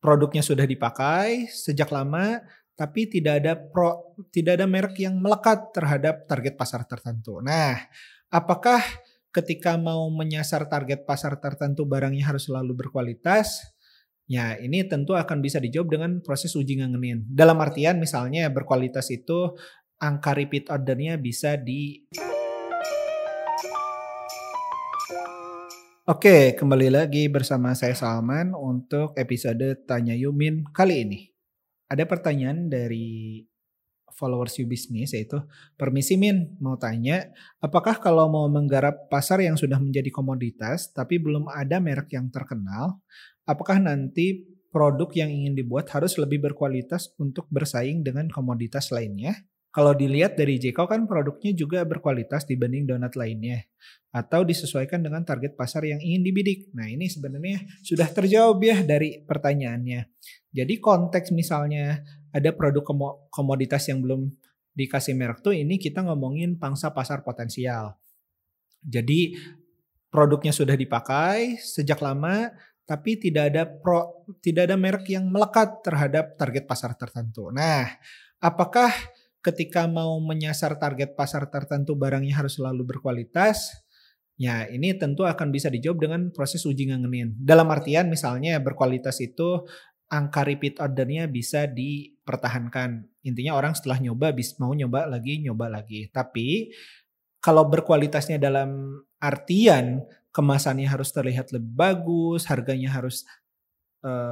produknya sudah dipakai sejak lama tapi tidak ada pro tidak ada merek yang melekat terhadap target pasar tertentu. Nah, apakah ketika mau menyasar target pasar tertentu barangnya harus selalu berkualitas? Ya, ini tentu akan bisa dijawab dengan proses uji ngangenin. Dalam artian misalnya berkualitas itu angka repeat ordernya bisa di Oke, kembali lagi bersama saya Salman untuk episode Tanya Yumin kali ini. Ada pertanyaan dari followers You Business yaitu permisi Min mau tanya apakah kalau mau menggarap pasar yang sudah menjadi komoditas tapi belum ada merek yang terkenal apakah nanti produk yang ingin dibuat harus lebih berkualitas untuk bersaing dengan komoditas lainnya? Kalau dilihat dari Jeko kan produknya juga berkualitas dibanding donat lainnya atau disesuaikan dengan target pasar yang ingin dibidik. Nah, ini sebenarnya sudah terjawab ya dari pertanyaannya. Jadi konteks misalnya ada produk komoditas yang belum dikasih merek tuh ini kita ngomongin pangsa pasar potensial. Jadi produknya sudah dipakai sejak lama tapi tidak ada pro tidak ada merek yang melekat terhadap target pasar tertentu. Nah, apakah ketika mau menyasar target pasar tertentu barangnya harus selalu berkualitas, ya ini tentu akan bisa dijawab dengan proses uji ngangenin. Dalam artian misalnya berkualitas itu angka repeat ordernya bisa dipertahankan. Intinya orang setelah nyoba mau nyoba lagi, nyoba lagi. Tapi kalau berkualitasnya dalam artian kemasannya harus terlihat lebih bagus, harganya harus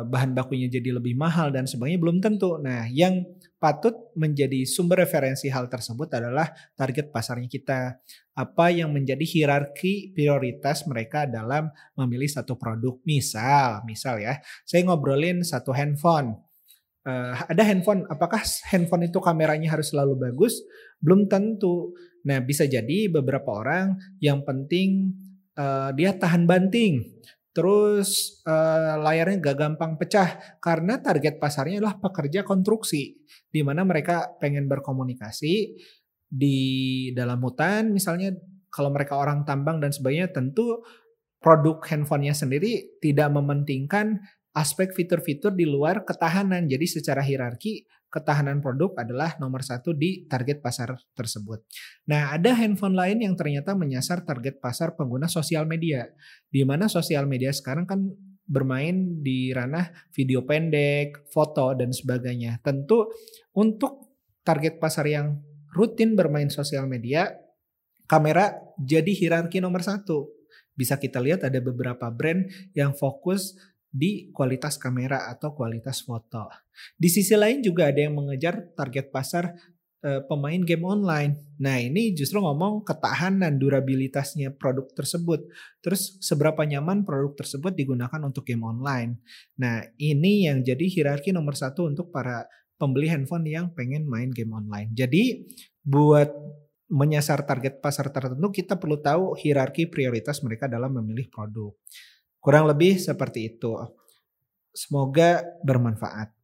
bahan bakunya jadi lebih mahal dan sebagainya belum tentu. Nah, yang patut menjadi sumber referensi hal tersebut adalah target pasarnya kita. Apa yang menjadi hierarki prioritas mereka dalam memilih satu produk. Misal, misal ya, saya ngobrolin satu handphone. Uh, ada handphone, apakah handphone itu kameranya harus selalu bagus? Belum tentu. Nah, bisa jadi beberapa orang yang penting uh, dia tahan banting Terus uh, layarnya gak gampang pecah karena target pasarnya adalah pekerja konstruksi di mana mereka pengen berkomunikasi di dalam hutan. Misalnya kalau mereka orang tambang dan sebagainya tentu produk handphonenya sendiri tidak mementingkan aspek fitur-fitur di luar ketahanan. Jadi secara hierarki ketahanan produk adalah nomor satu di target pasar tersebut. Nah, ada handphone lain yang ternyata menyasar target pasar pengguna sosial media, di mana sosial media sekarang kan bermain di ranah video pendek, foto, dan sebagainya. Tentu untuk target pasar yang rutin bermain sosial media, kamera jadi hierarki nomor satu. Bisa kita lihat ada beberapa brand yang fokus di kualitas kamera atau kualitas foto. Di sisi lain juga ada yang mengejar target pasar e, pemain game online. Nah, ini justru ngomong ketahanan durabilitasnya produk tersebut. Terus seberapa nyaman produk tersebut digunakan untuk game online. Nah, ini yang jadi hierarki nomor satu untuk para pembeli handphone yang pengen main game online. Jadi buat menyasar target pasar tertentu kita perlu tahu hierarki prioritas mereka dalam memilih produk. Kurang lebih seperti itu. Semoga bermanfaat.